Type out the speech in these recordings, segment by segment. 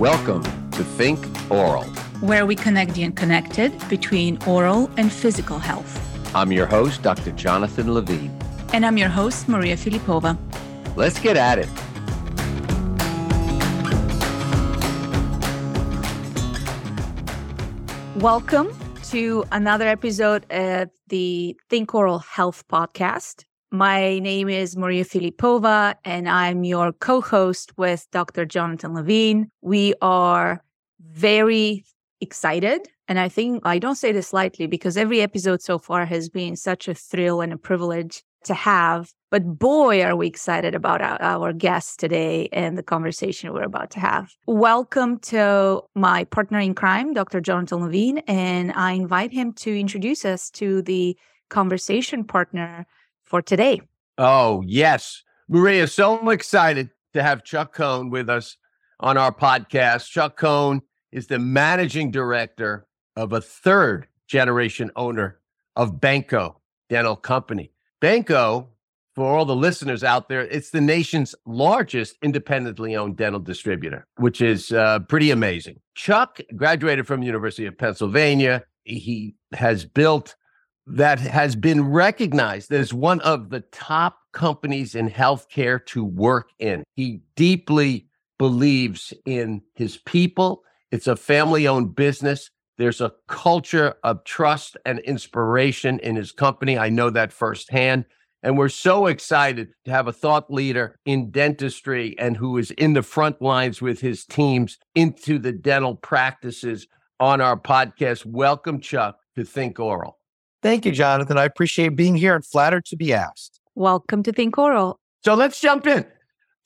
Welcome to Think Oral, where we connect the unconnected between oral and physical health. I'm your host, Dr. Jonathan Levine. And I'm your host, Maria Filipova. Let's get at it. Welcome to another episode of the Think Oral Health podcast. My name is Maria Filipova, and I'm your co host with Dr. Jonathan Levine. We are very excited. And I think I don't say this lightly because every episode so far has been such a thrill and a privilege to have. But boy, are we excited about our, our guest today and the conversation we're about to have. Welcome to my partner in crime, Dr. Jonathan Levine. And I invite him to introduce us to the conversation partner for today. Oh, yes. Maria, so excited to have Chuck Cohen with us on our podcast. Chuck Cohen is the managing director of a third generation owner of Benco Dental Company. Benco, for all the listeners out there, it's the nation's largest independently owned dental distributor, which is uh, pretty amazing. Chuck graduated from University of Pennsylvania. He has built that has been recognized as one of the top companies in healthcare to work in. He deeply believes in his people. It's a family owned business. There's a culture of trust and inspiration in his company. I know that firsthand. And we're so excited to have a thought leader in dentistry and who is in the front lines with his teams into the dental practices on our podcast. Welcome, Chuck, to Think Oral. Thank you, Jonathan. I appreciate being here and flattered to be asked. Welcome to Think Oral. So let's jump in.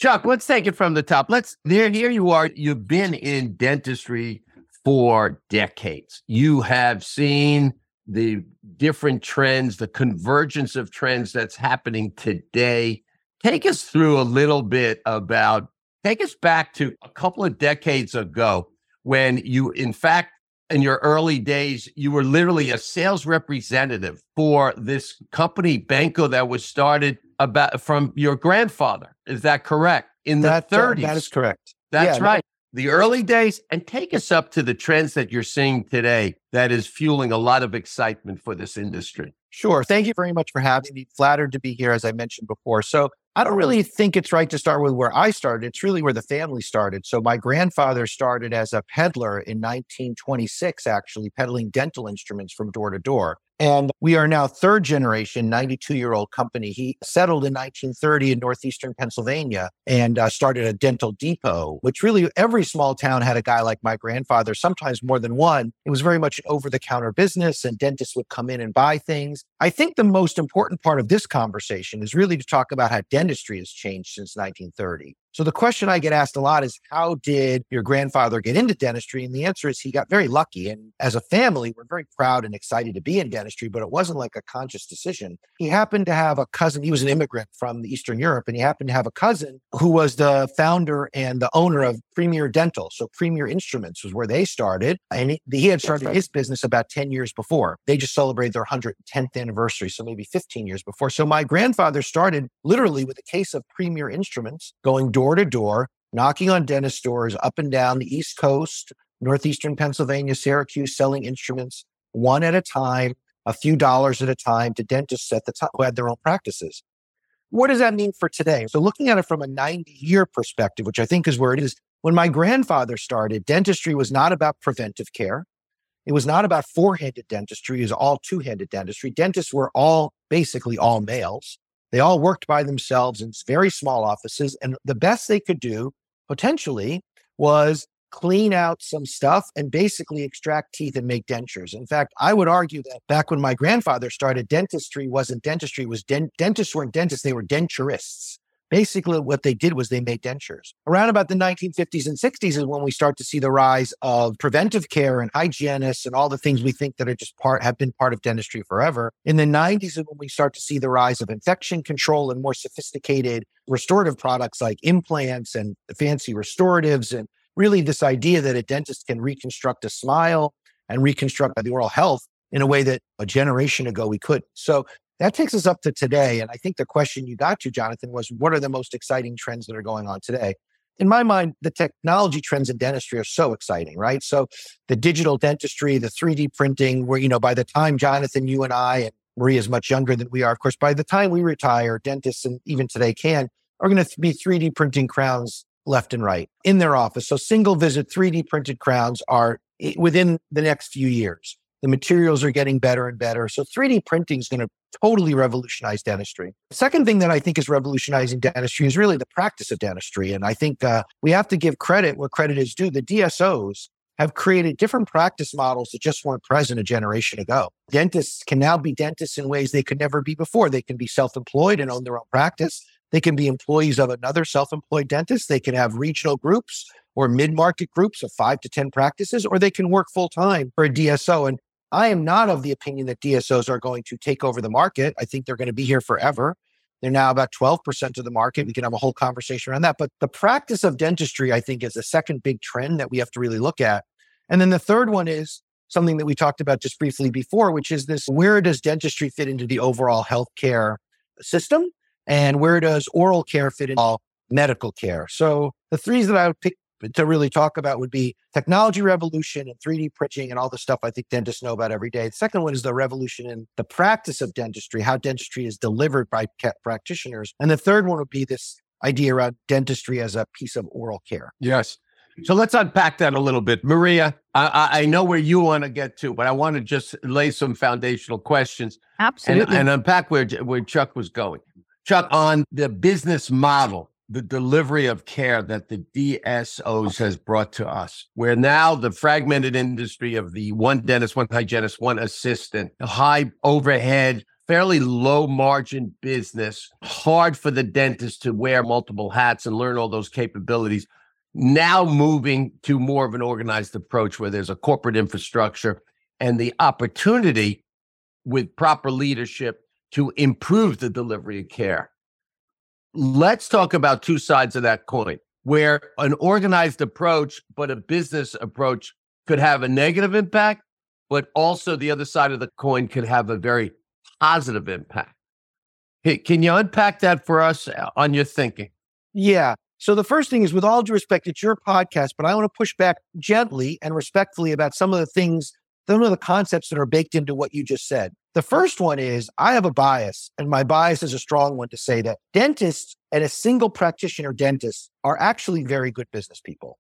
Chuck, let's take it from the top. Let's there here you are. You've been in dentistry for decades. You have seen the different trends, the convergence of trends that's happening today. Take us through a little bit about take us back to a couple of decades ago when you in fact in your early days, you were literally a sales representative for this company, Benco, that was started about from your grandfather. Is that correct? In the that, 30s. Uh, that is correct. That's yeah, right. No. The early days, and take us up to the trends that you're seeing today that is fueling a lot of excitement for this industry. Sure. Thank you very much for having me. Flattered to be here, as I mentioned before. So, I don't really think it's right to start with where I started. It's really where the family started. So my grandfather started as a peddler in 1926, actually peddling dental instruments from door to door. And we are now third generation, 92 year old company. He settled in 1930 in northeastern Pennsylvania and uh, started a dental depot, which really every small town had a guy like my grandfather, sometimes more than one. It was very much an over the counter business, and dentists would come in and buy things. I think the most important part of this conversation is really to talk about how dentistry has changed since 1930. So the question I get asked a lot is how did your grandfather get into dentistry? And the answer is he got very lucky. And as a family, we're very proud and excited to be in dentistry, but it wasn't like a conscious decision. He happened to have a cousin, he was an immigrant from Eastern Europe, and he happened to have a cousin who was the founder and the owner of Premier Dental. So Premier Instruments was where they started. And he, he had started his business about 10 years before. They just celebrated their 110th anniversary. So maybe 15 years before. So my grandfather started literally with a case of Premier Instruments going door door to door, knocking on dentist doors up and down the East Coast, Northeastern Pennsylvania, Syracuse, selling instruments one at a time, a few dollars at a time to dentists at the time who had their own practices. What does that mean for today? So, looking at it from a 90 year perspective, which I think is where it is, when my grandfather started, dentistry was not about preventive care. It was not about four handed dentistry, it was all two handed dentistry. Dentists were all basically all males. They all worked by themselves in very small offices. And the best they could do potentially was clean out some stuff and basically extract teeth and make dentures. In fact, I would argue that back when my grandfather started, dentistry wasn't dentistry, was dentists weren't dentists, they were denturists. Basically, what they did was they made dentures. Around about the 1950s and 60s is when we start to see the rise of preventive care and hygienists and all the things we think that are just part have been part of dentistry forever. In the 90s is when we start to see the rise of infection control and more sophisticated restorative products like implants and fancy restoratives and really this idea that a dentist can reconstruct a smile and reconstruct the oral health in a way that a generation ago we couldn't. So that takes us up to today. And I think the question you got to, Jonathan, was what are the most exciting trends that are going on today? in my mind, the technology trends in dentistry are so exciting, right? So the digital dentistry, the 3D printing, where, you know, by the time Jonathan, you and I, and Maria is much younger than we are, of course, by the time we retire, dentists and even today can, are going to be 3D printing crowns left and right in their office. So single visit 3D printed crowns are within the next few years. The materials are getting better and better. So 3D printing is going to totally revolutionized dentistry. The second thing that I think is revolutionizing dentistry is really the practice of dentistry. And I think uh, we have to give credit where credit is due. The DSOs have created different practice models that just weren't present a generation ago. Dentists can now be dentists in ways they could never be before. They can be self employed and own their own practice. They can be employees of another self employed dentist. They can have regional groups or mid market groups of five to 10 practices, or they can work full time for a DSO. And I am not of the opinion that DSOs are going to take over the market. I think they're going to be here forever. They're now about 12% of the market. We can have a whole conversation around that. But the practice of dentistry, I think, is the second big trend that we have to really look at. And then the third one is something that we talked about just briefly before, which is this where does dentistry fit into the overall healthcare system? And where does oral care fit in all medical care? So the threes that I would pick to really talk about would be technology revolution and 3D printing and all the stuff I think dentists know about every day. The second one is the revolution in the practice of dentistry, how dentistry is delivered by practitioners. And the third one would be this idea around dentistry as a piece of oral care. Yes. So let's unpack that a little bit. Maria, I, I know where you want to get to, but I want to just lay some foundational questions. Absolutely. And, and unpack where, where Chuck was going. Chuck, on the business model the delivery of care that the DSOs has brought to us, where now the fragmented industry of the one dentist, one hygienist, one assistant, a high overhead, fairly low margin business, hard for the dentist to wear multiple hats and learn all those capabilities. Now moving to more of an organized approach where there's a corporate infrastructure and the opportunity with proper leadership to improve the delivery of care let's talk about two sides of that coin where an organized approach, but a business approach could have a negative impact, but also the other side of the coin could have a very positive impact. Hey, can you unpack that for us uh, on your thinking? Yeah. So the first thing is, with all due respect, it's your podcast, but I want to push back gently and respectfully about some of the things, some of the concepts that are baked into what you just said. The first one is I have a bias, and my bias is a strong one to say that dentists and a single practitioner dentist are actually very good business people.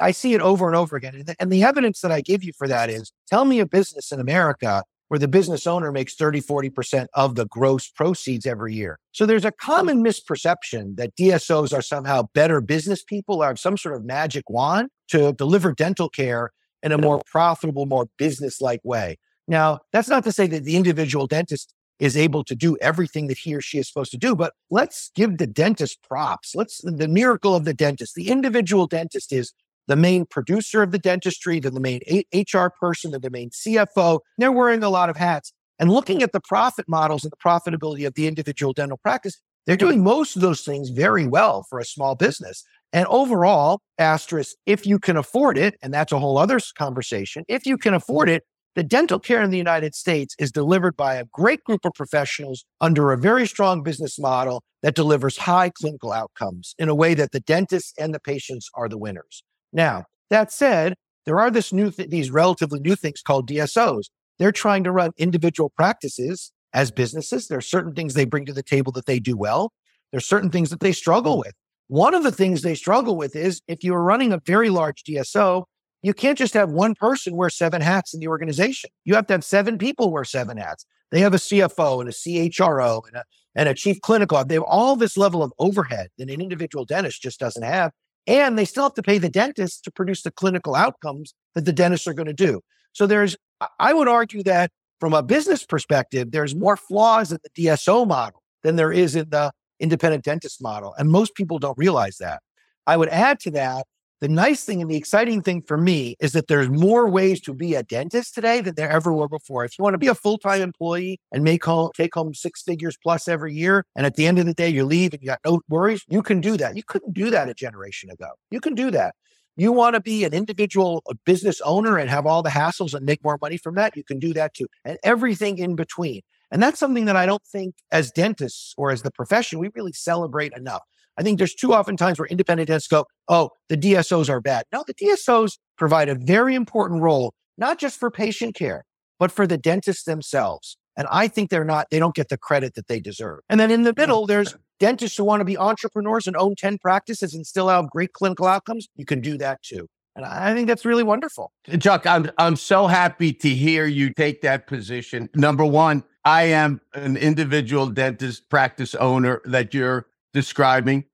I see it over and over again. And the evidence that I give you for that is tell me a business in America where the business owner makes 30, 40% of the gross proceeds every year. So there's a common misperception that DSOs are somehow better business people or have some sort of magic wand to deliver dental care in a more profitable, more business like way. Now, that's not to say that the individual dentist is able to do everything that he or she is supposed to do, but let's give the dentist props. Let's the miracle of the dentist. The individual dentist is the main producer of the dentistry, they're the main HR person, they're the main CFO. They're wearing a lot of hats. And looking at the profit models and the profitability of the individual dental practice, they're doing most of those things very well for a small business. And overall, asterisk, if you can afford it, and that's a whole other conversation, if you can afford it, the dental care in the United States is delivered by a great group of professionals under a very strong business model that delivers high clinical outcomes in a way that the dentists and the patients are the winners. Now, that said, there are this new th- these relatively new things called DSOs. They're trying to run individual practices as businesses. There are certain things they bring to the table that they do well. There's certain things that they struggle with. One of the things they struggle with is if you're running a very large DSO, you can't just have one person wear seven hats in the organization. You have to have seven people wear seven hats. They have a CFO and a CHRO and a, and a chief clinical. They have all this level of overhead that an individual dentist just doesn't have. And they still have to pay the dentist to produce the clinical outcomes that the dentists are going to do. So there's, I would argue that from a business perspective, there's more flaws in the DSO model than there is in the independent dentist model. And most people don't realize that. I would add to that the nice thing and the exciting thing for me is that there's more ways to be a dentist today than there ever were before. If you want to be a full time employee and make home, take home six figures plus every year, and at the end of the day you leave and you got no worries, you can do that. You couldn't do that a generation ago. You can do that. You want to be an individual business owner and have all the hassles and make more money from that, you can do that too, and everything in between. And that's something that I don't think as dentists or as the profession we really celebrate enough. I think there's too often times where independent dentists go, oh, the DSOs are bad. No, the DSOs provide a very important role, not just for patient care, but for the dentists themselves. And I think they're not, they don't get the credit that they deserve. And then in the middle, there's dentists who want to be entrepreneurs and own 10 practices and still have great clinical outcomes. You can do that too. And I think that's really wonderful. Chuck, I'm I'm so happy to hear you take that position. Number one, I am an individual dentist practice owner that you're describing.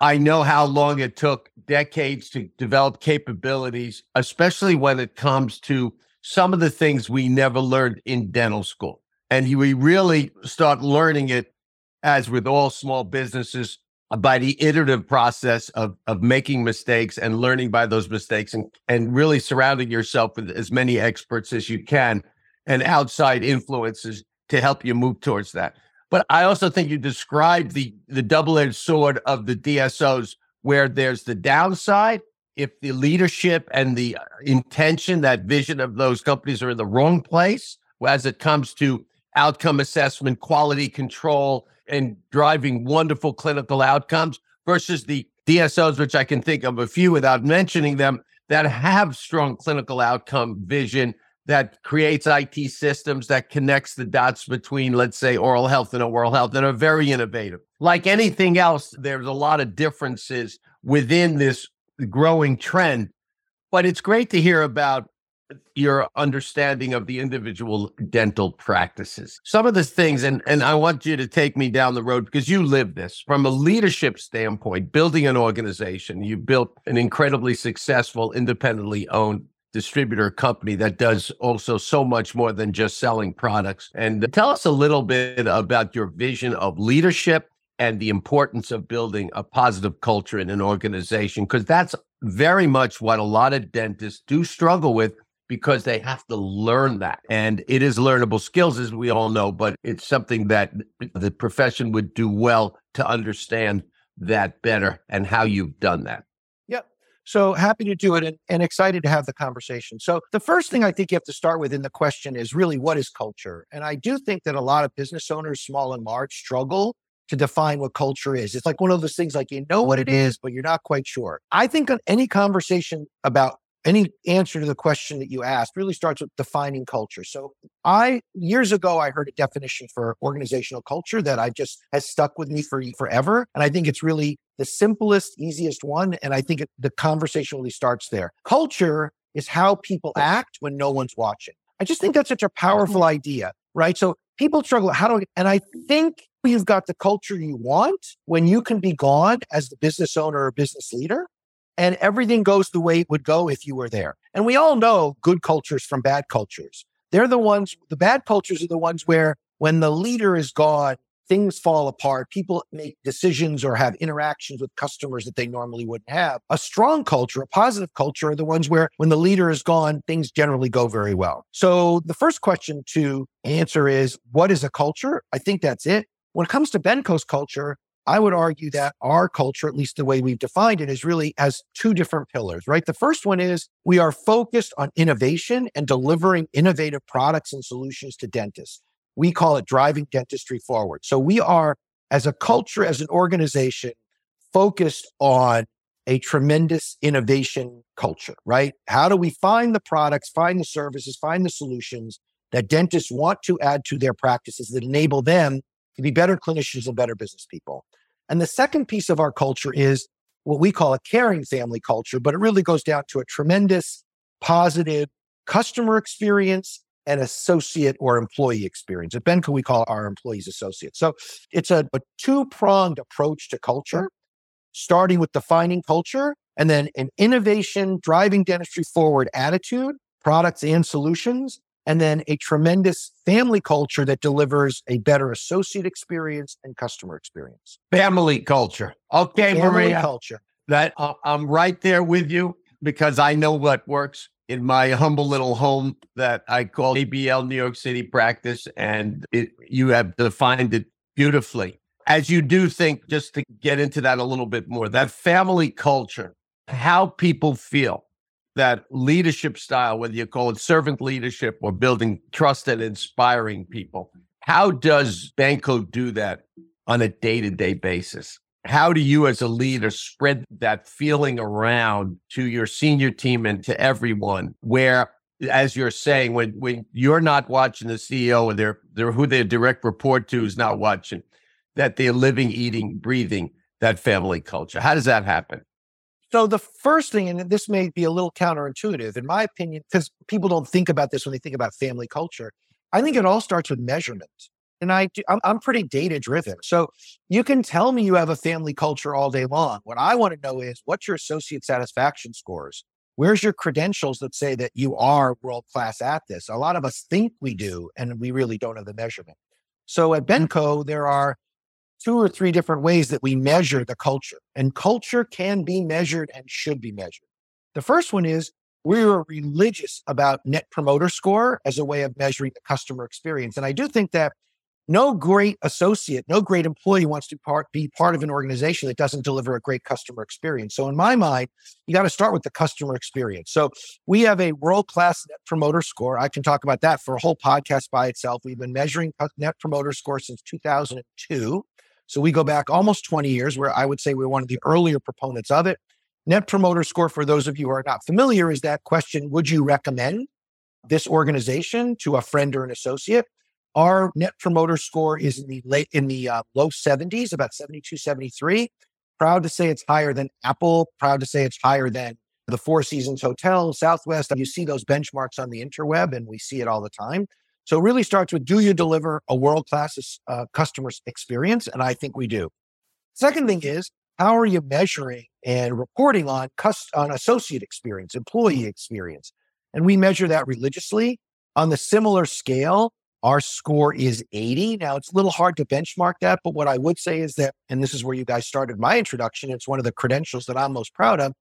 I know how long it took decades to develop capabilities, especially when it comes to some of the things we never learned in dental school. And we really start learning it, as with all small businesses, by the iterative process of of making mistakes and learning by those mistakes and and really surrounding yourself with as many experts as you can and outside influences to help you move towards that. But I also think you described the the double-edged sword of the DSOs where there's the downside if the leadership and the uh, intention that vision of those companies are in the wrong place as it comes to outcome assessment, quality control, and driving wonderful clinical outcomes versus the DSOs, which I can think of a few without mentioning them, that have strong clinical outcome vision that creates IT systems that connects the dots between, let's say, oral health and oral health that are very innovative. Like anything else, there's a lot of differences within this growing trend. But it's great to hear about your understanding of the individual dental practices. Some of the things, and, and I want you to take me down the road because you live this from a leadership standpoint, building an organization. You built an incredibly successful, independently owned distributor company that does also so much more than just selling products. And tell us a little bit about your vision of leadership and the importance of building a positive culture in an organization, because that's very much what a lot of dentists do struggle with because they have to learn that. And it is learnable skills, as we all know, but it's something that the profession would do well to understand that better and how you've done that. Yep. So happy to do it and, and excited to have the conversation. So, the first thing I think you have to start with in the question is really what is culture? And I do think that a lot of business owners, small and large, struggle to define what culture is. It's like one of those things like you know what it is, but you're not quite sure. I think on any conversation about any answer to the question that you asked really starts with defining culture. So I years ago I heard a definition for organizational culture that I just has stuck with me for forever and I think it's really the simplest easiest one and I think it, the conversation really starts there. Culture is how people act when no one's watching. I just think that's such a powerful mm-hmm. idea, right? So people struggle how do I, and I think you've got the culture you want when you can be gone as the business owner or business leader and everything goes the way it would go if you were there. And we all know good cultures from bad cultures. They're the ones, the bad cultures are the ones where when the leader is gone, things fall apart. People make decisions or have interactions with customers that they normally wouldn't have. A strong culture, a positive culture are the ones where when the leader is gone, things generally go very well. So the first question to answer is what is a culture? I think that's it. When it comes to Benco's culture, I would argue that our culture, at least the way we've defined it, is really has two different pillars, right? The first one is we are focused on innovation and delivering innovative products and solutions to dentists. We call it driving dentistry forward. So we are, as a culture, as an organization, focused on a tremendous innovation culture, right? How do we find the products, find the services, find the solutions that dentists want to add to their practices that enable them to be better clinicians and better business people? And the second piece of our culture is what we call a caring family culture, but it really goes down to a tremendous positive customer experience and associate or employee experience. At Benco, we call our employees associates. So it's a, a two pronged approach to culture, starting with defining culture and then an innovation, driving dentistry forward attitude, products and solutions, and then a tremendous family culture that delivers a better associate experience and customer experience. Family culture. Okay, family Maria. culture. That uh, I'm right there with you because I know what works in my humble little home that I call ABL New York City practice, and it, you have defined it beautifully. As you do think, just to get into that a little bit more, that family culture, how people feel, that leadership style, whether you call it servant leadership or building trust and inspiring people. How does Benco do that on a day to day basis? how do you as a leader spread that feeling around to your senior team and to everyone where as you're saying when when you're not watching the ceo and they're they're who their direct report to is not watching that they're living eating breathing that family culture how does that happen so the first thing and this may be a little counterintuitive in my opinion because people don't think about this when they think about family culture i think it all starts with measurement and I do, I'm, I'm pretty data driven. So you can tell me you have a family culture all day long. What I want to know is what's your associate satisfaction scores? Where's your credentials that say that you are world class at this? A lot of us think we do, and we really don't have the measurement. So at Benco, there are two or three different ways that we measure the culture, and culture can be measured and should be measured. The first one is we are religious about net promoter score as a way of measuring the customer experience. And I do think that no great associate, no great employee wants to part, be part of an organization that doesn't deliver a great customer experience. So, in my mind, you got to start with the customer experience. So, we have a world class net promoter score. I can talk about that for a whole podcast by itself. We've been measuring net promoter score since 2002. So, we go back almost 20 years, where I would say we're one of the earlier proponents of it. Net promoter score, for those of you who are not familiar, is that question Would you recommend this organization to a friend or an associate? Our net promoter score is in the late in the uh, low 70s, about 72, 73. Proud to say it's higher than Apple. Proud to say it's higher than the Four Seasons Hotel, Southwest. You see those benchmarks on the interweb, and we see it all the time. So it really starts with do you deliver a world class uh, customer experience? And I think we do. Second thing is how are you measuring and reporting on cust- on associate experience, employee experience? And we measure that religiously on the similar scale our score is 80. Now, it's a little hard to benchmark that, but what I would say is that, and this is where you guys started my introduction, it's one of the credentials that I'm most proud of.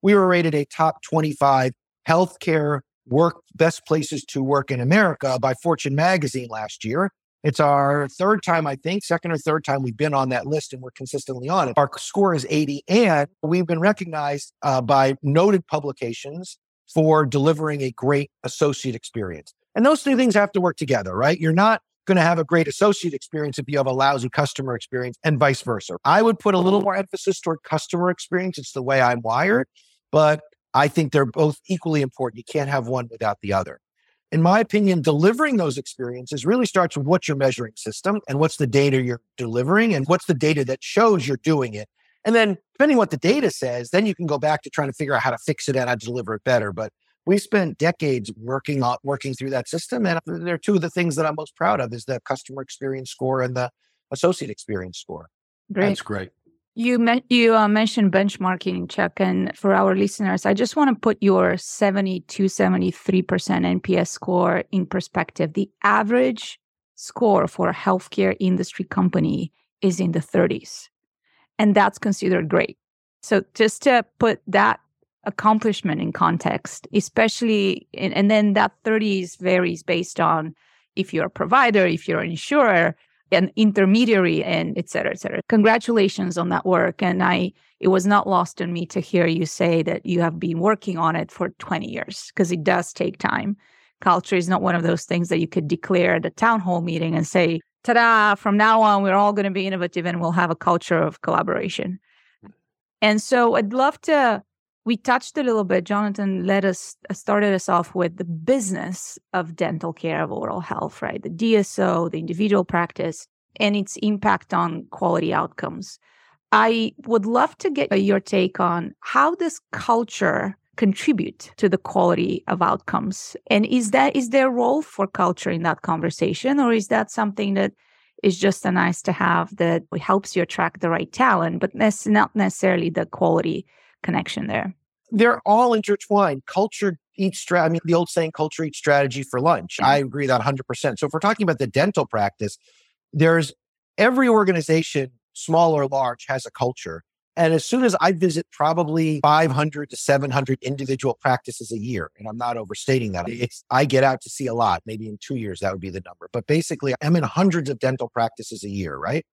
We were rated a top 25 healthcare work best places to work in America by Fortune magazine last year. It's our third time, I think, second or third time we've been on that list and we're consistently on it. Our score is 80, and we've been recognized uh, by noted publications for delivering a great associate experience. And those two things have to work together, right? You're not going to have a great associate experience if you have a lousy customer experience and vice versa. I would put a little more emphasis toward customer experience. It's the way I'm wired, but I think they're both equally important. You can't have one without the other. In my opinion, delivering those experiences really starts with what's your measuring system and what's the data you're delivering and what's the data that shows you're doing it. And then, depending on what the data says, then you can go back to trying to figure out how to fix it and how to deliver it better. But we spent decades working on working through that system and they're two of the things that i'm most proud of is the customer experience score and the associate experience score great that's great you you uh, mentioned benchmarking chuck and for our listeners i just want to put your 72 73% nps score in perspective. The average score for a healthcare industry company is in the 30s and that's considered great. So just to put that accomplishment in context, especially, in, and then that 30s varies based on if you're a provider, if you're an insurer, an intermediary, and et cetera, et cetera. Congratulations on that work. And I, it was not lost on me to hear you say that you have been working on it for 20 years because it does take time. Culture is not one of those things that you could declare at a town hall meeting and say, ta da, from now on, we're all going to be innovative and we'll have a culture of collaboration. Hmm. And so I'd love to we touched a little bit. Jonathan led us uh, started us off with the business of dental care of oral health, right? The DSO, the individual practice, and its impact on quality outcomes. I would love to get your take on how does culture contribute to the quality of outcomes, and is that is there a role for culture in that conversation, or is that something that is just a nice to have that helps you attract the right talent, but that's not necessarily the quality connection there? They're all intertwined. Culture eats strategy. I mean, the old saying, culture eats strategy for lunch. Mm-hmm. I agree that 100%. So if we're talking about the dental practice, there's every organization, small or large, has a culture. And as soon as I visit probably 500 to 700 individual practices a year, and I'm not overstating that, it's, I get out to see a lot. Maybe in two years, that would be the number. But basically, I'm in hundreds of dental practices a year, right?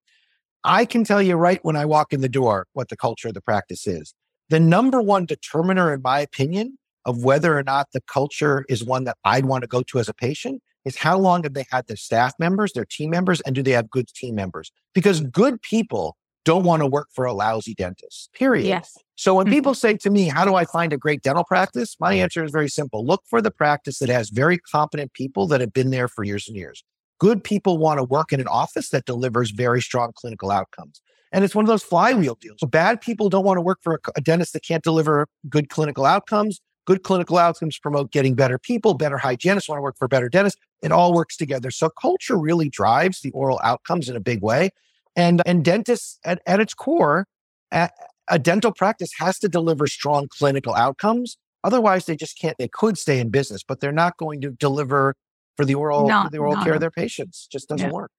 I can tell you right when I walk in the door what the culture of the practice is. The number one determiner, in my opinion, of whether or not the culture is one that I'd want to go to as a patient is how long have they had their staff members, their team members, and do they have good team members? Because good people don't want to work for a lousy dentist, period. Yes. So when Mhm. people say to me, how do I find a great dental practice? My answer is very simple. Look for the practice that has very competent people that have been there for years and years. Good people want to work in an office that delivers very strong clinical outcomes. And it's one of those flywheel deals. So bad people don't want to work for a, dentist that can't deliver good clinical outcomes. Good clinical outcomes promote getting better people, better hygienists want to work for better dentists. It all works together. So culture really drives the oral outcomes in a big way. And, and dentists at, at its core, a dental practice has to deliver strong clinical outcomes. Otherwise, they just can't, they could stay in business, but they're not going to deliver for the oral, No, for the oral care of their patients. Just doesn't Yeah. work.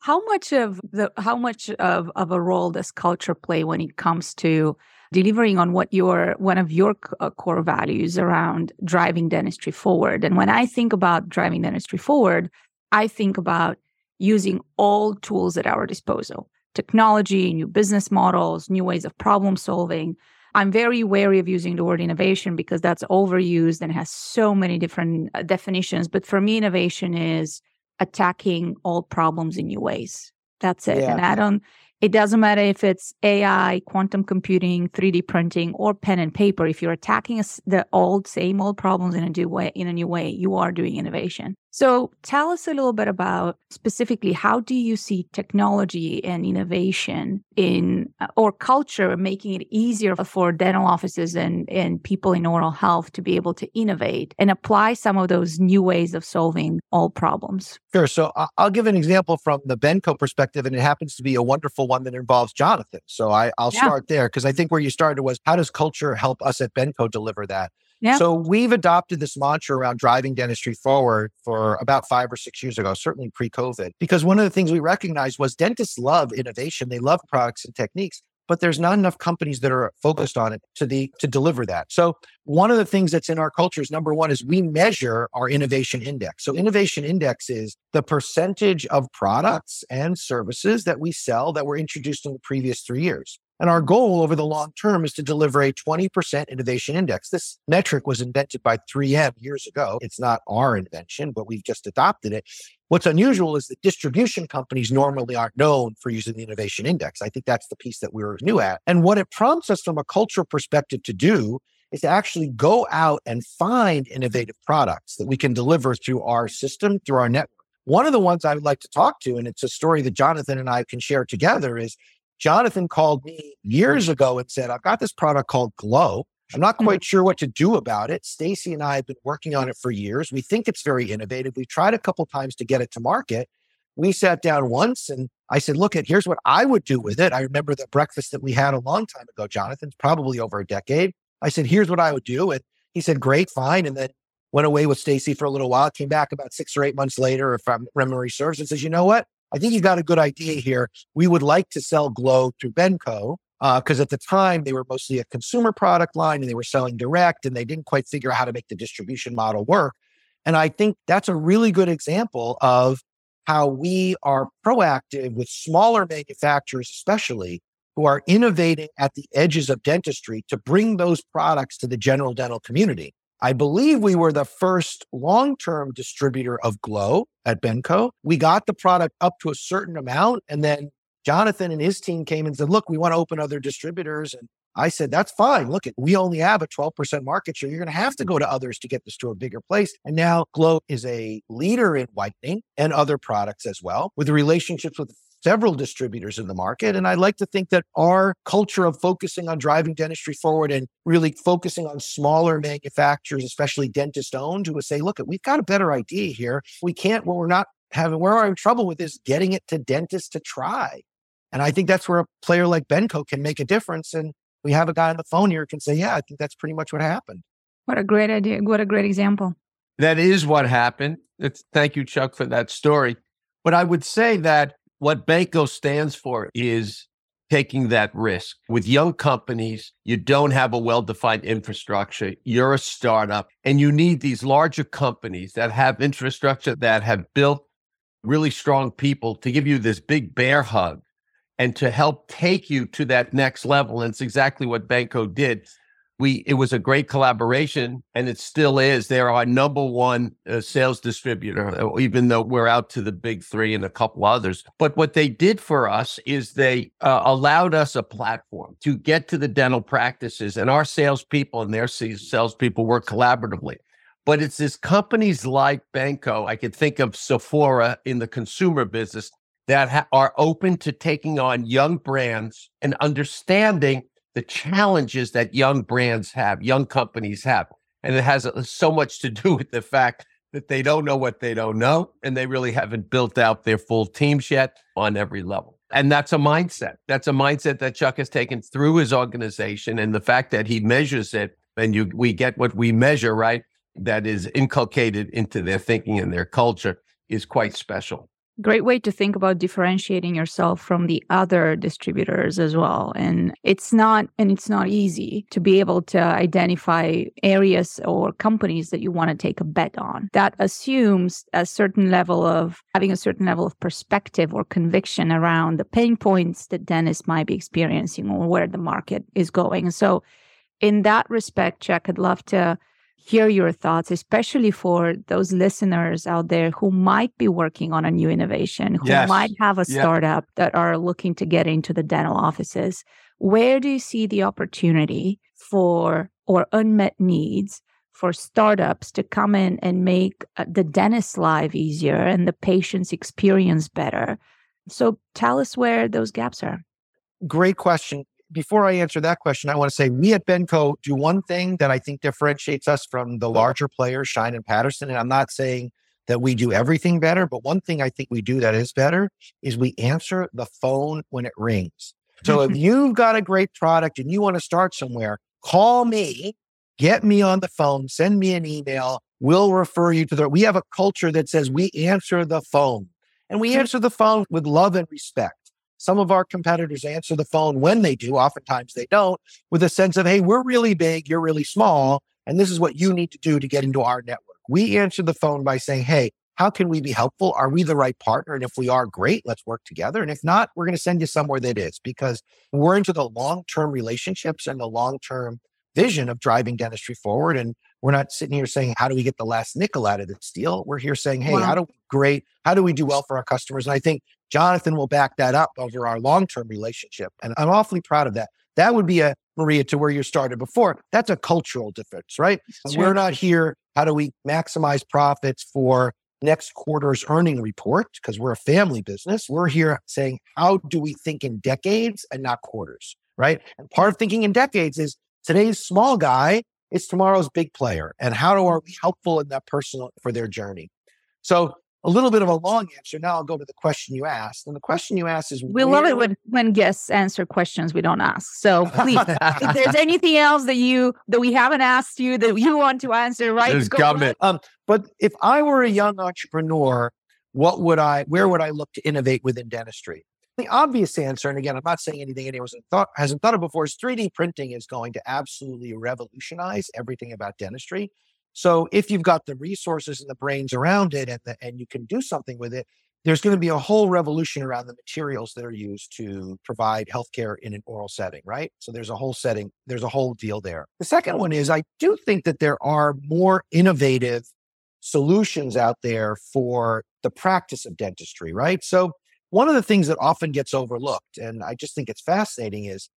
How much of the how much of, of a role does culture play when it comes to delivering on what your one of your uh, core values around driving dentistry forward? And when I think about driving dentistry forward, I think about using all tools at our disposal: technology, new business models, new ways of problem solving. I'm very wary of using the word innovation because that's overused and has so many different uh, definitions. But for me, innovation is attacking old problems in new ways. That's it. Yeah. And I don't, it doesn't matter if it's AI, quantum computing, 3D printing, or pen and paper. If you're attacking the old, same old problems in a new way, in a new way, you are doing innovation. So tell us a little bit about specifically how do you see technology and innovation in uh, or culture making it easier for dental offices and, and people in oral health to be able to innovate and apply some of those new ways of solving all problems? Sure. So I'll give an example from the Benco perspective, and it happens to be a wonderful one that involves Jonathan. So I, I'll Yeah. start there because I think where you started was how does culture help us at Benco deliver that? Yeah. So we've adopted this mantra around driving dentistry forward for about five or six years ago, certainly pre-COVID, because one of the things we recognized was dentists love innovation. They love products and techniques, but there's not enough companies that are focused on it to the to deliver that. So one of the things that's in our culture is number one is we measure our innovation index. So innovation index is the percentage of products and services that we sell that were introduced in the previous three years. And our goal over the long term is to deliver a 20% innovation index. This metric was invented by 3M years ago. It's not our invention, but we've just adopted it. What's unusual is that distribution companies normally aren't known for using the innovation index. I think that's the piece that we're new at. And what it prompts us from a cultural perspective to do is to actually go out and find innovative products that we can deliver through our system, through our network. One of the ones I would like to talk to, and it's a story that Jonathan and I can share together, is Jonathan called me years ago and said, I've got this product called GLO. I'm not Mhm. quite sure what to do about it. Stacy and I have been working on it for years. We think it's very innovative. We've tried a couple times to get it to market. We sat down once and I said, look at here's what I would do with it. I remember the breakfast that we had a long time ago, Jonathan, probably over a decade. I said, here's what I would do. And he said, great, fine. And then went away with Stacy for a little while, came back about six or eight months later, if I'm memory serves, and says, you know what? I think you got a good idea here. We would like to sell GLO through Benco because uh, at the time they were mostly a consumer product line and they were selling direct and they didn't quite figure out how to make the distribution model work. And I think that's a really good example of how we are proactive with smaller manufacturers, especially who are innovating at the edges of dentistry to bring those products to the general dental community. I believe we were the first long term distributor of GLO at Benco. We got the product up to a certain amount. And then Jonathan and his team came and said, Look, we want to open other distributors. And I said, That's fine. Look, we only have a 12% market share. You're going to have to go to others to get this to a bigger place. And now GLO is a leader in whitening and other products as well, with relationships with several distributors in the market. And I like to think that our culture of focusing on driving dentistry forward and really focusing on smaller manufacturers, especially dentist owned, who would say, look, we've got a better idea here. We can't, what we're not having, where we're having trouble with is getting it to dentists to try. And I think that's where a player like Benco can make a difference. And we have a guy on the phone here who can say, yeah, I think that's pretty much what happened. What a great idea. What a great example. That is what happened. It's, thank you, Chuck, for that story. But I would say that what Benco stands for is taking that risk. With young companies, you don't have a well defined infrastructure. You're a startup, and you need these larger companies that have infrastructure, that have built really strong people to give you this big bear hug and to help take you to that next level. And it's exactly what Benco did. We it was a great collaboration and it still is they're our number one uh, sales distributor uh, even though we're out to the big three and a couple others but what they did for us is they uh, allowed us a platform to get to the dental practices and our salespeople and their salespeople work collaboratively but it's this companies like Benco. I could think of Sephora in the consumer business that ha- are open to taking on young brands and understanding the challenges that young brands have, young companies have. And it has uh, so much to do with the fact that they don't know what they don't know, and they really haven't built out their full teams yet on every level. And that's a mindset. That's a mindset that Chuck has taken through his organization. And the fact that he measures it, and you we get what we measure, right? That is inculcated into their thinking and their culture is quite special great way to think about differentiating yourself from the other distributors as well. And it's not and it's not easy to be able to identify areas or companies that you want to take a bet on. That assumes a certain level of having a certain level of perspective or conviction around the pain points that dentists might be experiencing or where the market is going. So in that respect chuck i'd love to hear your thoughts, especially for those listeners out there who might be working on a new innovation, who yes. might have a startup that are looking to get into the dental offices. Where do you see the opportunity for or unmet needs for startups to come in and make uh, the dentist's life easier and the patient's experience better? So tell us where those gaps are. Great question before I answer that question, I want to say we at Benco do one thing that I think differentiates us from the larger players, Schein and Patterson. And I'm not saying that we do everything better, but one thing I think we do that is better is we answer the phone when it rings. So if you've got a great product and you want to start somewhere, call me, get me on the phone, send me an email. We'll refer you to the. We have a culture that says we answer the phone and we answer the phone with love and respect. Some of our competitors answer the phone when they do, oftentimes they don't, with a sense of, hey, we're really big, you're really small, and this is what you need to do to get into our network. We answer the phone by saying, hey, how can we be helpful? Are we the right partner? And if we are, great, let's work together. And if not, we're going to send you somewhere that is because we're into the long term relationships and the long term vision of driving dentistry forward. And we're not sitting here saying, how do we get the last nickel out of this deal? We're here saying, hey, wow. how do we great? How do we do well for our customers? And I think Jonathan will back that up over our long term relationship. And I'm awfully proud of that. That would be a Maria to where you started before. That's a cultural difference, right? We're not here. How do we maximize profits for next quarter's earning report? Because we're a family business. We're here saying, how do we think in decades and not quarters, right? And part of thinking in decades is today's small guy is tomorrow's big player. And how do are we helpful in that person for their journey? So a little bit of a long answer. Now I'll go to the question you asked. And the question you asked is We love it when, when guests answer questions we don't ask. So please, if there's anything else that you that we haven't asked you that you want to answer, right? There's government. Um, but if I were a young entrepreneur, what would I where would I look to innovate within dentistry? The obvious answer, and again, I'm not saying anything anyone hasn't thought, hasn't thought of before, is 3D printing is going to absolutely revolutionize everything about dentistry. So if you've got the resources and the brains around it and, the, and you can do something with it, there's going to be a whole revolution around the materials that are used to provide healthcare in an oral setting, right? So there's a whole setting, there's a whole deal there. The second one is I do think that there are more innovative solutions out there for the practice of dentistry, right? So one of the things that often gets overlooked, and I just think it's fascinating, is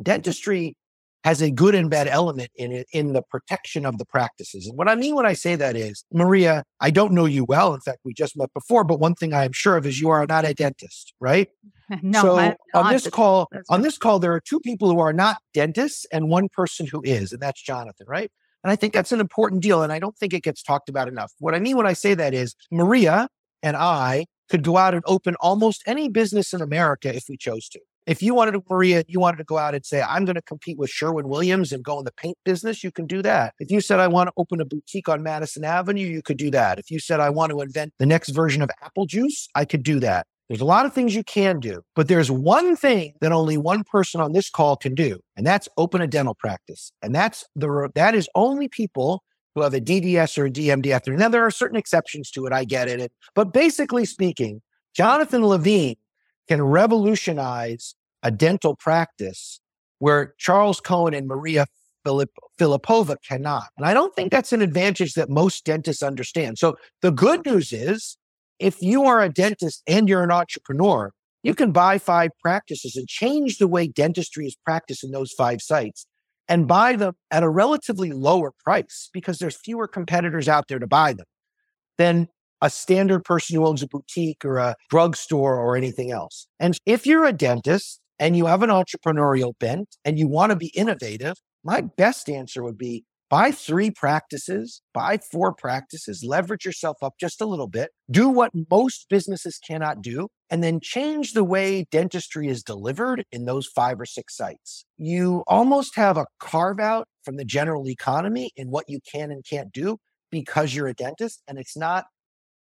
dentistry has a good and bad element in it in the protection of the practices. And what I mean when I say that is, Maria, I don't know you well. In fact, we just met before, but one thing I am sure of is you are not a dentist, right? no. So on this call, on this call, there are two people who are not dentists and one person who is, and that's Jonathan, right? And I think that's an important deal. And I don't think it gets talked about enough. What I mean when I say that is Maria and I could go out and open almost any business in America if we chose to. If you wanted to, Maria, you wanted to go out and say, I'm going to compete with Sherwin Williams and go in the paint business, you can do that. If you said, I want to open a boutique on Madison Avenue, you could do that. If you said, I want to invent the next version of apple juice, I could do that. There's a lot of things you can do, but there's one thing that only one person on this call can do, and that's open a dental practice. And that's the, that is only people who have a DDS or a DMD after. Now, there are certain exceptions to it. I get it. But basically speaking, Jonathan Levine can revolutionize a dental practice where Charles Cohen and Maria Filipova cannot. And I don't think that's an advantage that most dentists understand. So the good news is if you are a dentist and you're an entrepreneur, you can buy five practices and change the way dentistry is practiced in those five sites and buy them at a relatively lower price because there's fewer competitors out there to buy them than a standard person who owns a boutique or a drugstore or anything else. And if you're a dentist and you have an entrepreneurial bent and you want to be innovative, my best answer would be buy three practices, buy four practices, leverage yourself up just a little bit, do what most businesses cannot do, and then change the way dentistry is delivered in those five or six sites. You almost have a carve out from the general economy in what you can and can't do because you're a dentist. And it's not,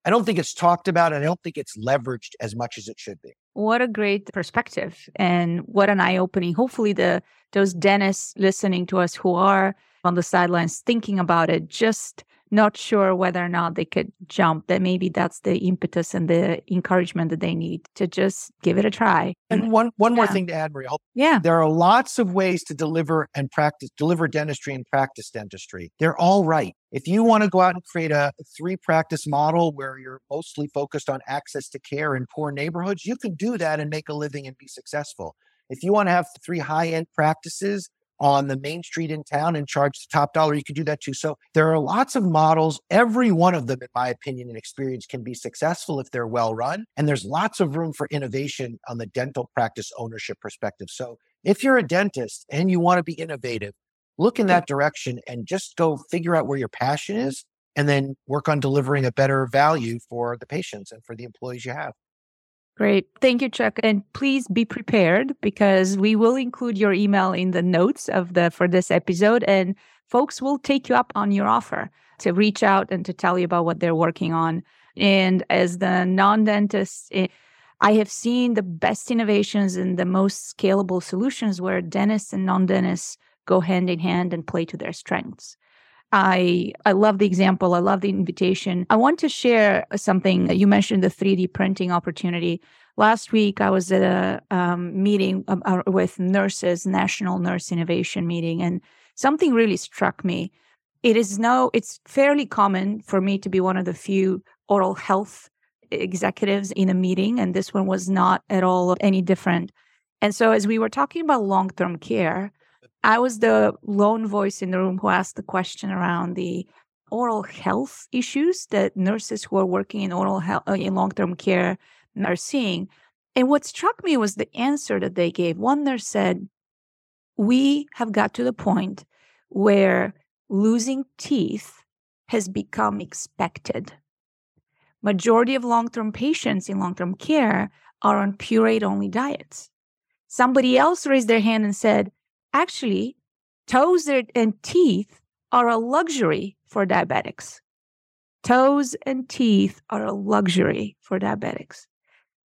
I don't think it's talked about. And I don't think it's leveraged as much as it should be. What a great perspective and what an eye opening. Hopefully the those dentists listening to us who are on the sidelines thinking about it, just not sure whether or not they could jump, that maybe that's the impetus and the encouragement that they need to just give it a try. And mm. one one yeah. more thing to add, Maria. Yeah. There are lots of ways to deliver and practice, deliver dentistry and practice dentistry. They're all right. If you want to go out and create a three practice model where you're mostly focused on access to care in poor neighborhoods, you can do that and make a living and be successful. If you want to have three high end practices on the main street in town and charge the top dollar, you could do that too. So there are lots of models. Every one of them, in my opinion and experience, can be successful if they're well run. And there's lots of room for innovation on the dental practice ownership perspective. So if you're a dentist and you want to be innovative, look in that direction and just go figure out where your passion is and then work on delivering a better value for the patients and for the employees you have. Great. Thank you, Chuck. And please be prepared because we will include your email in the notes of the for this episode and folks will take you up on your offer to reach out and to tell you about what they're working on. And as the non-dentist, eh, I have seen the best innovations and the most scalable solutions where dentists and non-dentists go hand in hand and play to their strengths. I I love the example. I love the invitation. I want to share something. You mentioned the 3D printing opportunity. Last week, I was at a um, meeting um, uh, with nurses, National Nurse Innovation Meeting, and something really struck me. It is now it's fairly common for me to be one of the few oral health executives in a meeting, and this one was not at all any different. And so, as we were talking about long term care, I was the lone voice in the room who asked the question around the oral health issues that nurses who are working in oral health uh, in long-term care are seeing. And what struck me was the answer that they gave. One nurse said, "We have got to the point where losing teeth has become expected. Majority of long-term patients in long-term care are on pureed only diets." Somebody else raised their hand and said, Actually, toes and teeth are a luxury for diabetics. Toes and teeth are a luxury for diabetics.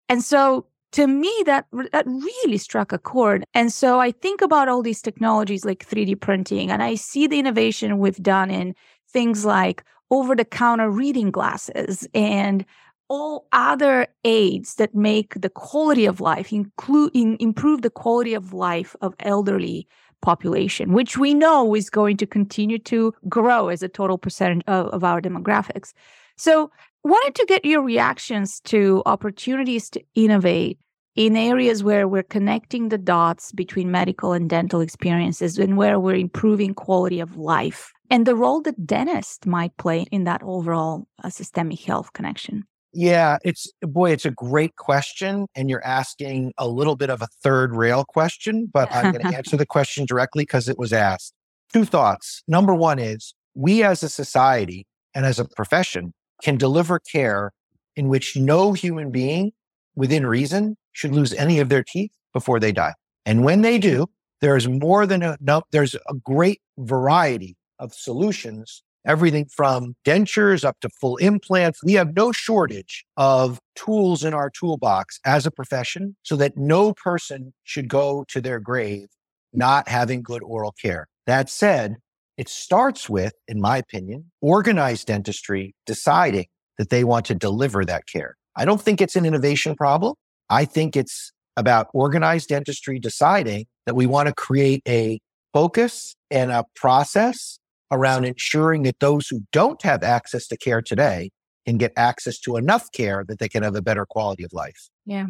And so to me, that, that really struck a chord. And so I think about all these technologies like 3D printing, and I see the innovation we've done in things like over the counter reading glasses and all other aids that make the quality of life, include in, improve the quality of life of elderly population, which we know is going to continue to grow as a total percentage of, of our demographics. So, wanted to get your reactions to opportunities to innovate in areas where we're connecting the dots between medical and dental experiences and where we're improving quality of life and the role that dentists might play in that overall uh, systemic health connection. Yeah, it's boy, it's a great question. And you're asking a little bit of a third rail question, but I'm going to answer the question directly because it was asked. Two thoughts. Number one is we as a society and as a profession can deliver care in which no human being within reason should lose any of their teeth before they die. And when they do, there is more than enough, there's a great variety of solutions everything from dentures up to full implants. We have no shortage of tools in our toolbox as a profession so that no person should go to their grave not having good oral care. That said, it starts with, in my opinion, organized dentistry deciding that they want to deliver that care. I don't think it's an innovation problem. I think it's about organized dentistry deciding that we want to create a focus and a process around ensuring that those who don't have access to care today can get access to enough care that they can have a better quality of life. Yeah.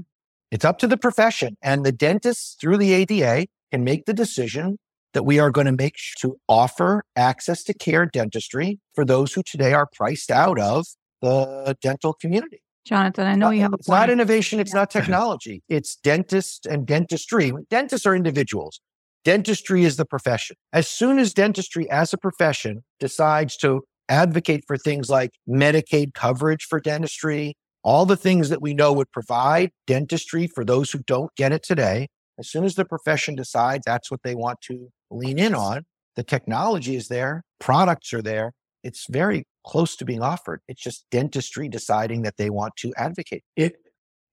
It's up to the profession and the dentists through the ADA can make the decision that we are going to make to offer access to care dentistry for those who today are priced out of the dental community. Jonathan, I know you have a It's not innovation, it's not technology. It's dentists and dentistry. Dentists are individuals. Dentistry is the profession. As soon as dentistry as a profession decides to advocate for things like Medicaid coverage for dentistry, all the things that we know would provide dentistry for those who don't get it today, as soon as the profession decides that's what they want to lean in on, the technology is there, products are there. It's very close to being offered. It's just dentistry deciding that they want to advocate. It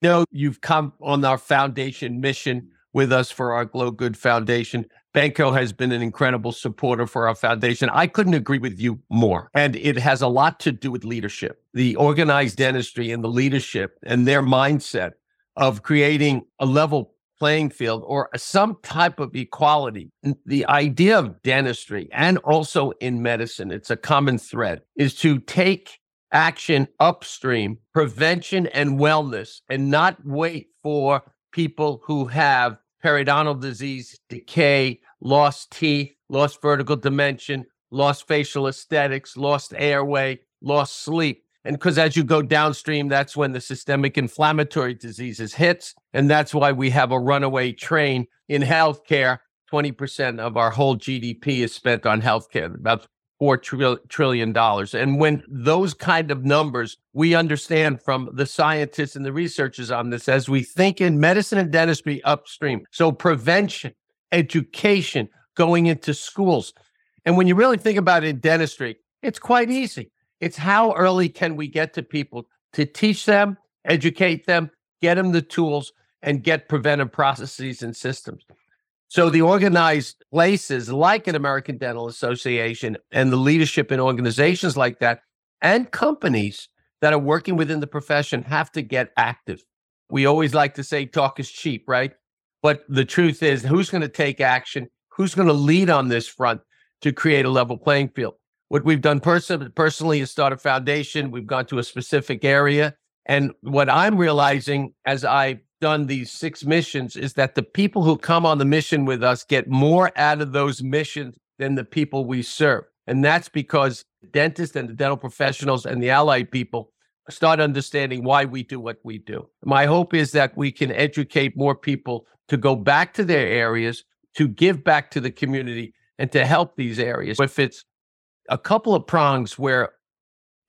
no, you've come on our foundation mission with us for our GLO Good Foundation. Benco has been an incredible supporter for our foundation. I couldn't agree with you more. And it has a lot to do with leadership, the organized dentistry and the leadership and their mindset of creating a level playing field or some type of equality. The idea of dentistry and also in medicine, it's a common thread, is to take action upstream, prevention and wellness, and not wait for people who have periodontal disease, decay, lost teeth, lost vertical dimension, lost facial aesthetics, lost airway, lost sleep. And because as you go downstream, that's when the systemic inflammatory diseases hits. And that's why we have a runaway train in healthcare. 20% of our whole GDP is spent on healthcare, about four trillion dollars. And when those kind of numbers, we understand from the scientists and the researchers on this as we think in medicine and dentistry upstream. So prevention, education, going into schools. And when you really think about it in dentistry, it's quite easy. It's how early can we get to people to teach them, educate them, get them the tools, and get preventive processes and systems. So the organized places like an American Dental Association and the leadership in organizations like that and companies that are working within the profession have to get active. We always like to say talk is cheap, right? But the truth is, who's going to take action? Who's going to lead on this front to create a level playing field? What we've done pers- personally is start a foundation. We've gone to a specific area. And what I'm realizing as I done these six missions is that the people who come on the mission with us get more out of those missions than the people we serve. And that's because dentists and the dental professionals and the allied people start understanding why we do what we do. My hope is that we can educate more people to go back to their areas, to give back to the community, and to help these areas. If it's a couple of prongs where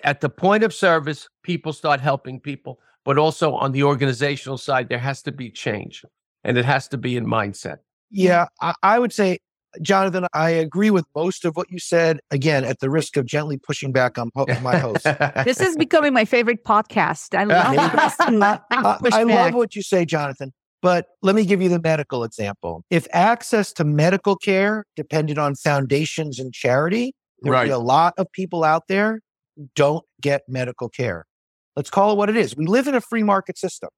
at the point of service, people start helping people but also on the organizational side, there has to be change and it has to be in mindset. Yeah, I, I would say, Jonathan, I agree with most of what you said. Again, at the risk of gently pushing back on my host. this is becoming my favorite podcast. I love I, I love what you say, Jonathan. But let me give you the medical example. If access to medical care depended on foundations and charity, there'd right. be a lot of people out there don't get medical care. Let's call it what it is. We live in a free market system.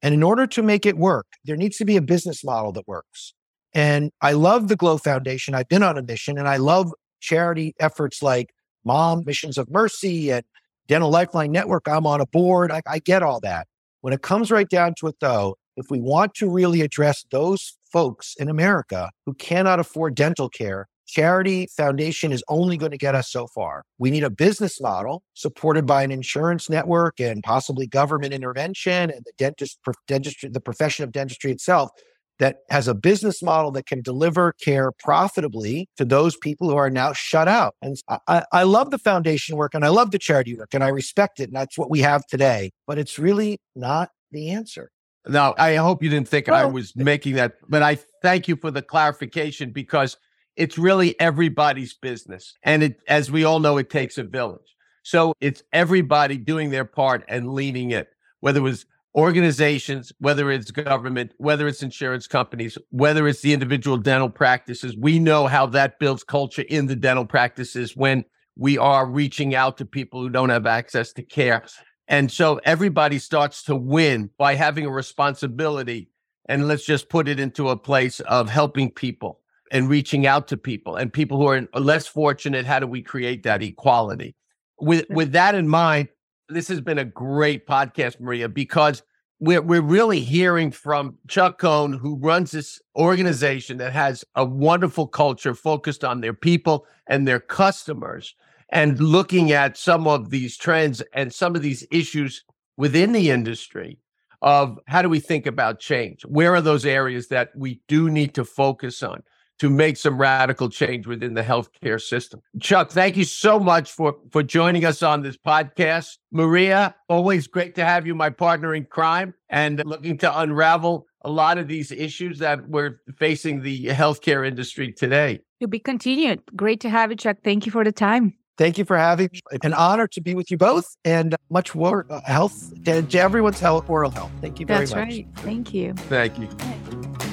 And in order to make it work, there needs to be a business model that works. And I love the GLO Foundation. I've been on a mission and I love charity efforts like Mom Missions of Mercy and Dental Lifeline Network. I'm on a board. I, I get all that. When it comes right down to it, though, if we want to really address those folks in America who cannot afford dental care, charity foundation is only going to get us so far. We need a business model supported by an insurance network and possibly government intervention and the dentist, dentistry, the profession of dentistry itself that has a business model that can deliver care profitably to those people who are now shut out. And I, I love the foundation work and I love the charity work and I respect it. And that's what we have today, but it's really not the answer. No, I hope you didn't think well, I was making that, but I thank you for the clarification because it's really everybody's business. And it, as we all know, it takes a village. So it's everybody doing their part and leading it, whether it was organizations, whether it's government, whether it's insurance companies, whether it's the individual dental practices. We know how that builds culture in the dental practices when we are reaching out to people who don't have access to care. And so everybody starts to win by having a responsibility. And let's just put it into a place of helping people and reaching out to people and people who are less fortunate. How do we create that equality? With with that in mind, this has been a great podcast, Maria, because we're we're really hearing from Chuck Cohen, who runs this organization that has a wonderful culture focused on their people and their customers, and looking at some of these trends and some of these issues within the industry of how do we think about change? Where are those areas that we do need to focus on? To make some radical change within the healthcare system. Chuck, thank you so much for for joining us on this podcast. Maria, always great to have you, my partner in crime, and looking to unravel a lot of these issues that we're facing the healthcare industry today. To be continued. Great to have you, Chuck. Thank you for the time. Thank you for having me. An honor to be with you both and much more uh, health to, to everyone's health, oral health. Thank you very That's much. That's right. Thank you. Thank you.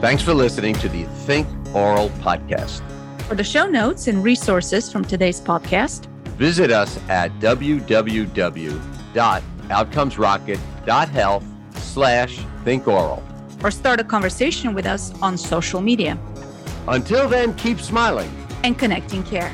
Thanks for listening to the Think Oral podcast. For the show notes and resources from today's podcast, visit us at www.outcomesrocket.health slash thinkoral. Or start a conversation with us on social media. Until then, keep smiling and connecting care.